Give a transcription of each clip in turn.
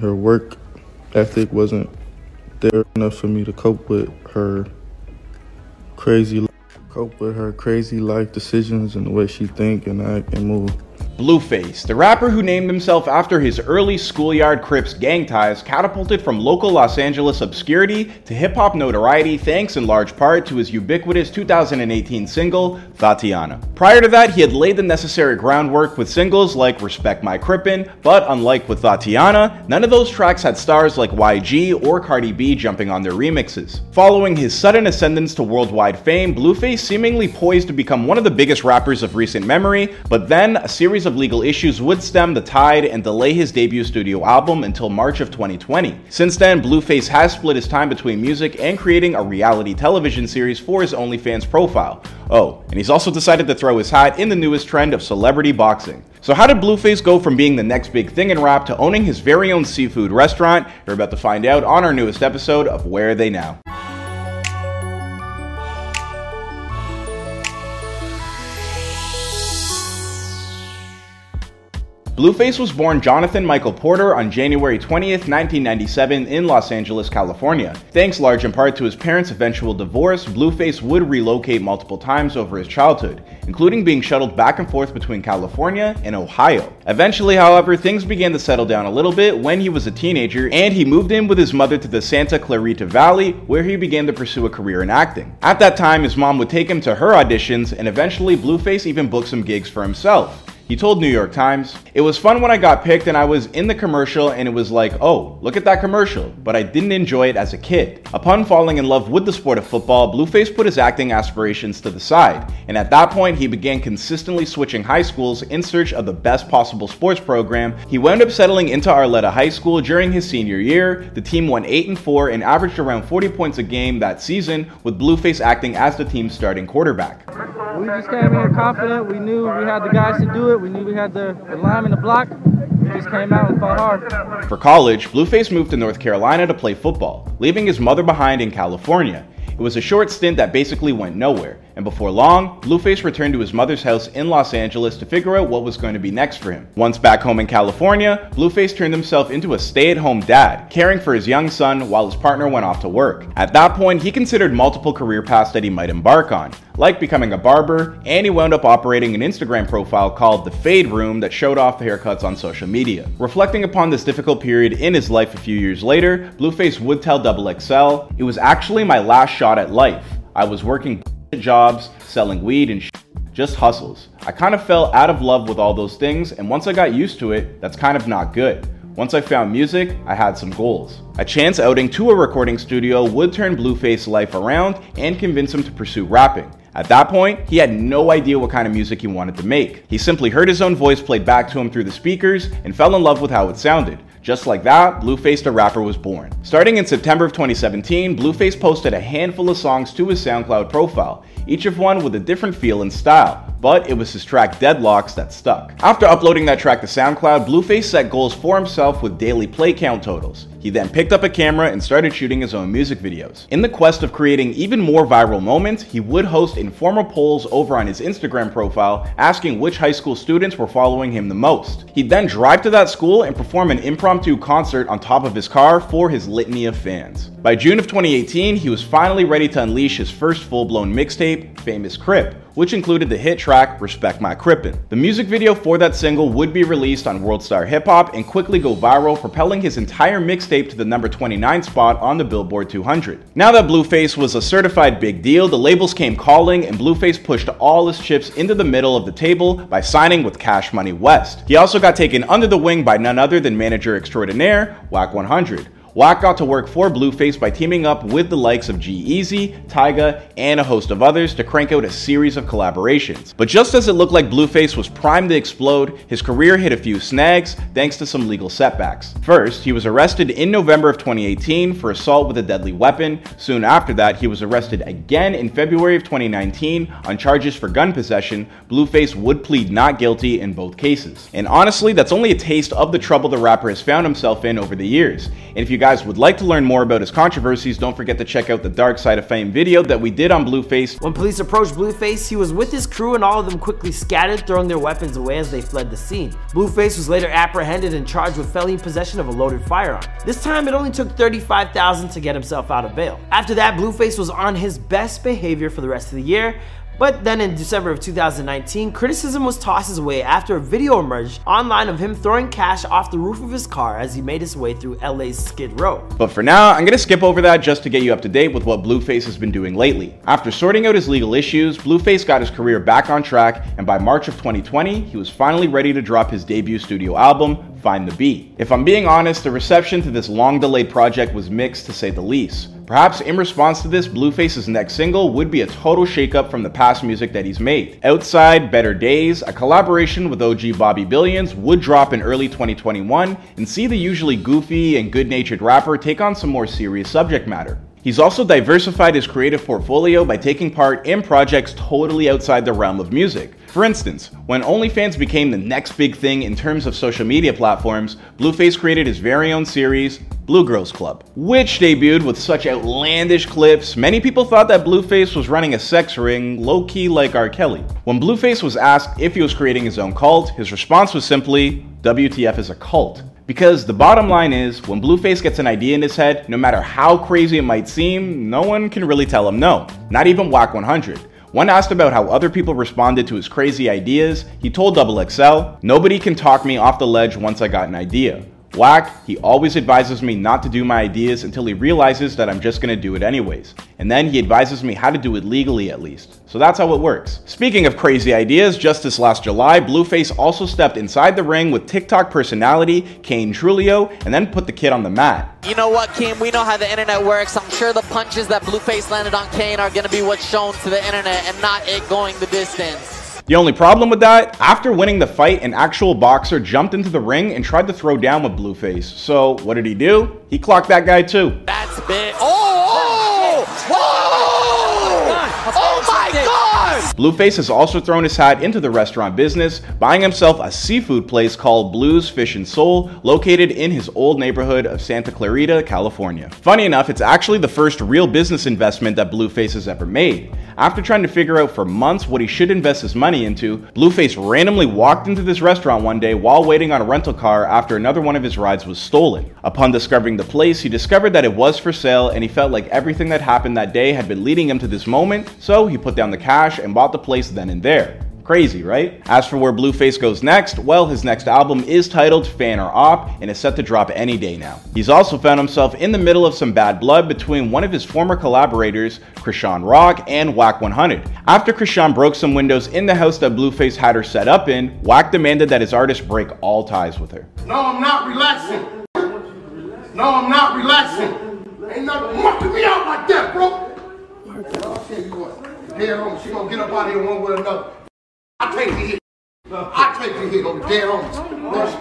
Her work ethic wasn't there enough for me to cope with her crazy cope with her crazy life decisions and the way she think and act and move. Blueface, the rapper who named himself after his early schoolyard Crips gang ties, catapulted from local Los Angeles obscurity to hip hop notoriety thanks in large part to his ubiquitous 2018 single, Thotiana. Prior to that, he had laid the necessary groundwork with singles like Respect My Crippin', but unlike with Thotiana, none of those tracks had stars like YG or Cardi B jumping on their remixes. Following his sudden ascendance to worldwide fame, Blueface seemingly poised to become one of the biggest rappers of recent memory, but then a series of of legal issues would stem the tide and delay his debut studio album until March of 2020. Since then, Blueface has split his time between music and creating a reality television series for his OnlyFans profile. Oh, and he's also decided to throw his hat in the newest trend of celebrity boxing. So, how did Blueface go from being the next big thing in rap to owning his very own seafood restaurant? You're about to find out on our newest episode of Where Are They Now? Blueface was born Jonathan Michael Porter on January 20th, 1997 in Los Angeles, California. Thanks large in part to his parents' eventual divorce, Blueface would relocate multiple times over his childhood, including being shuttled back and forth between California and Ohio. Eventually, however, things began to settle down a little bit when he was a teenager and he moved in with his mother to the Santa Clarita Valley where he began to pursue a career in acting. At that time, his mom would take him to her auditions and eventually Blueface even booked some gigs for himself. He told New York Times, It was fun when I got picked and I was in the commercial and it was like, oh, look at that commercial, but I didn't enjoy it as a kid. Upon falling in love with the sport of football, Blueface put his acting aspirations to the side, and at that point he began consistently switching high schools in search of the best possible sports program. He wound up settling into Arleta High School during his senior year. The team won 8 and 4 and averaged around 40 points a game that season, with Blueface acting as the team's starting quarterback. We just came here confident. We knew we had the guys to do it. We knew we had the, the lime in the block. We just came out and fought hard. For college, Blueface moved to North Carolina to play football, leaving his mother behind in California. It was a short stint that basically went nowhere, and before long, Blueface returned to his mother's house in Los Angeles to figure out what was going to be next for him. Once back home in California, Blueface turned himself into a stay at home dad, caring for his young son while his partner went off to work. At that point, he considered multiple career paths that he might embark on, like becoming a barber, and he wound up operating an Instagram profile called The Fade Room that showed off the haircuts on social media. Reflecting upon this difficult period in his life a few years later, Blueface would tell Double XL, It was actually my last shot at life. I was working jobs, selling weed and sh- just hustles. I kind of fell out of love with all those things, and once I got used to it, that's kind of not good. Once I found music, I had some goals. A chance outing to a recording studio would turn Blueface's life around and convince him to pursue rapping. At that point, he had no idea what kind of music he wanted to make. He simply heard his own voice played back to him through the speakers and fell in love with how it sounded. Just like that, Blueface the rapper was born. Starting in September of 2017, Blueface posted a handful of songs to his SoundCloud profile, each of one with a different feel and style but it was his track Deadlocs that stuck. After uploading that track to SoundCloud, Blueface set goals for himself with daily play count totals. He then picked up a camera and started shooting his own music videos. In the quest of creating even more viral moments, he would host informal polls over on his Instagram profile asking which high school students were following him the most. He'd then drive to that school and perform an impromptu concert on top of his car for his litany of fans. By June of 2018, he was finally ready to unleash his first full-blown mixtape, Famous Cryp, which included the hit track Respect My Crippin'. The music video for that single would be released on World Star Hip Hop and quickly go viral, propelling his entire mixtape to the number 29 spot on the Billboard 200. Now that Blueface was a certified big deal, the labels came calling and Blueface pushed all his chips into the middle of the table by signing with Cash Money West. He also got taken under the wing by none other than manager extraordinaire, Wack 100 Wack got to work for Blueface by teaming up with the likes of G-Eazy, Tyga, and a host of others to crank out a series of collaborations. But just as it looked like Blueface was primed to explode, his career hit a few snags thanks to some legal setbacks. First, he was arrested in November of 2018 for assault with a deadly weapon. Soon after that, he was arrested again in February of 2019 on charges for gun possession. Blueface would plead not guilty in both cases. And honestly, that's only a taste of the trouble the rapper has found himself in over the years. And if you guys would like to learn more about his controversies, don't forget to check out the Dark Side of Fame video that we did on Blueface. When police approached Blueface, he was with his crew and all of them quickly scattered, throwing their weapons away as they fled the scene. Blueface was later apprehended and charged with felony possession of a loaded firearm. This time it only took 35000 to get himself out of bail. After that, Blueface was on his best behavior for the rest of the year, but then in December of 2019, criticism was tossed his way after a video emerged online of him throwing cash off the roof of his car as he made his way through LA's Skid Row. But for now, I'm gonna skip over that just to get you up to date with what Blueface has been doing lately. After sorting out his legal issues, Blueface got his career back on track, and by March of 2020, he was finally ready to drop his debut studio album, Find the Beat. If I'm being honest, the reception to this long delayed project was mixed to say the least. Perhaps in response to this, Blueface's next single would be a total shakeup from the past music that he's made. Outside Better Days, a collaboration with OG Bobby Billions would drop in early 2021 and see the usually goofy and good natured rapper take on some more serious subject matter. He's also diversified his creative portfolio by taking part in projects totally outside the realm of music. For instance, when OnlyFans became the next big thing in terms of social media platforms, Blueface created his very own series, Blue Girls Club, which debuted with such outlandish clips, many people thought that Blueface was running a sex ring low key like R. Kelly. When Blueface was asked if he was creating his own cult, his response was simply, WTF is a cult. Because the bottom line is, when Blueface gets an idea in his head, no matter how crazy it might seem, no one can really tell him no. Not even Wack 100. When asked about how other people responded to his crazy ideas, he told Double XL, Nobody can talk me off the ledge once I got an idea. Wack, he always advises me not to do my ideas until he realizes that I'm just gonna do it anyways. And then he advises me how to do it legally at least. So that's how it works. Speaking of crazy ideas, just this last July, Blueface also stepped inside the ring with TikTok personality Kane Trujillo and then put the kid on the mat. You know what, Kane? We know how the internet works. I'm sure the punches that Blueface landed on Kane are gonna be what's shown to the internet and not it going the distance. The only problem with that, after winning the fight, an actual boxer jumped into the ring and tried to throw down with Blueface. So what did he do? He clocked that guy too. That's big. Oh! Oh! Oh! Oh my God! Blueface has also thrown his hat into the restaurant business, buying himself a seafood place called Blues Fish and Soul, located in his old neighborhood of Santa Clarita, California. Funny enough, it's actually the first real business investment that Blueface has ever made. After trying to figure out for months what he should invest his money into, Blueface randomly walked into this restaurant one day while waiting on a rental car after another one of his rides was stolen. Upon discovering the place, he discovered that it was for sale and he felt like everything that happened that day had been leading him to this moment, so he put down the cash and bought the place then and there. Crazy, right? As for where Blueface goes next, well, his next album is titled Fan or Op and is set to drop any day now. He's also found himself in the middle of some bad blood between one of his former collaborators, Chrisean Rock, and Wack 100. After Chrisean broke some windows in the house that Blueface had her set up in, Wack demanded that his artist break all ties with her. No, I'm not relaxing. No, I'm not relaxing. Ain't nothing mucking me out like that, bro. I'll tell you what. Dead homie, she gonna get up out of here one way or another. I take the hit. I take the hit on the dead homies.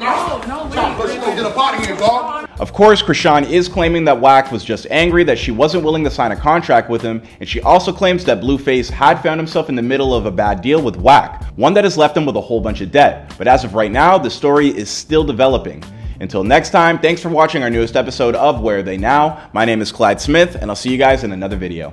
No, no, no. She gonna get up out of here, dog. Of course, Chrisean is claiming that Wack was just angry that she wasn't willing to sign a contract with him, and she also claims that Blueface had found himself in the middle of a bad deal with Wack, one that has left him with a whole bunch of debt. But as of right now, the story is still developing. Until next time, thanks for watching our newest episode of Where Are They Now? My name is Clyde Smith, and I'll see you guys in another video.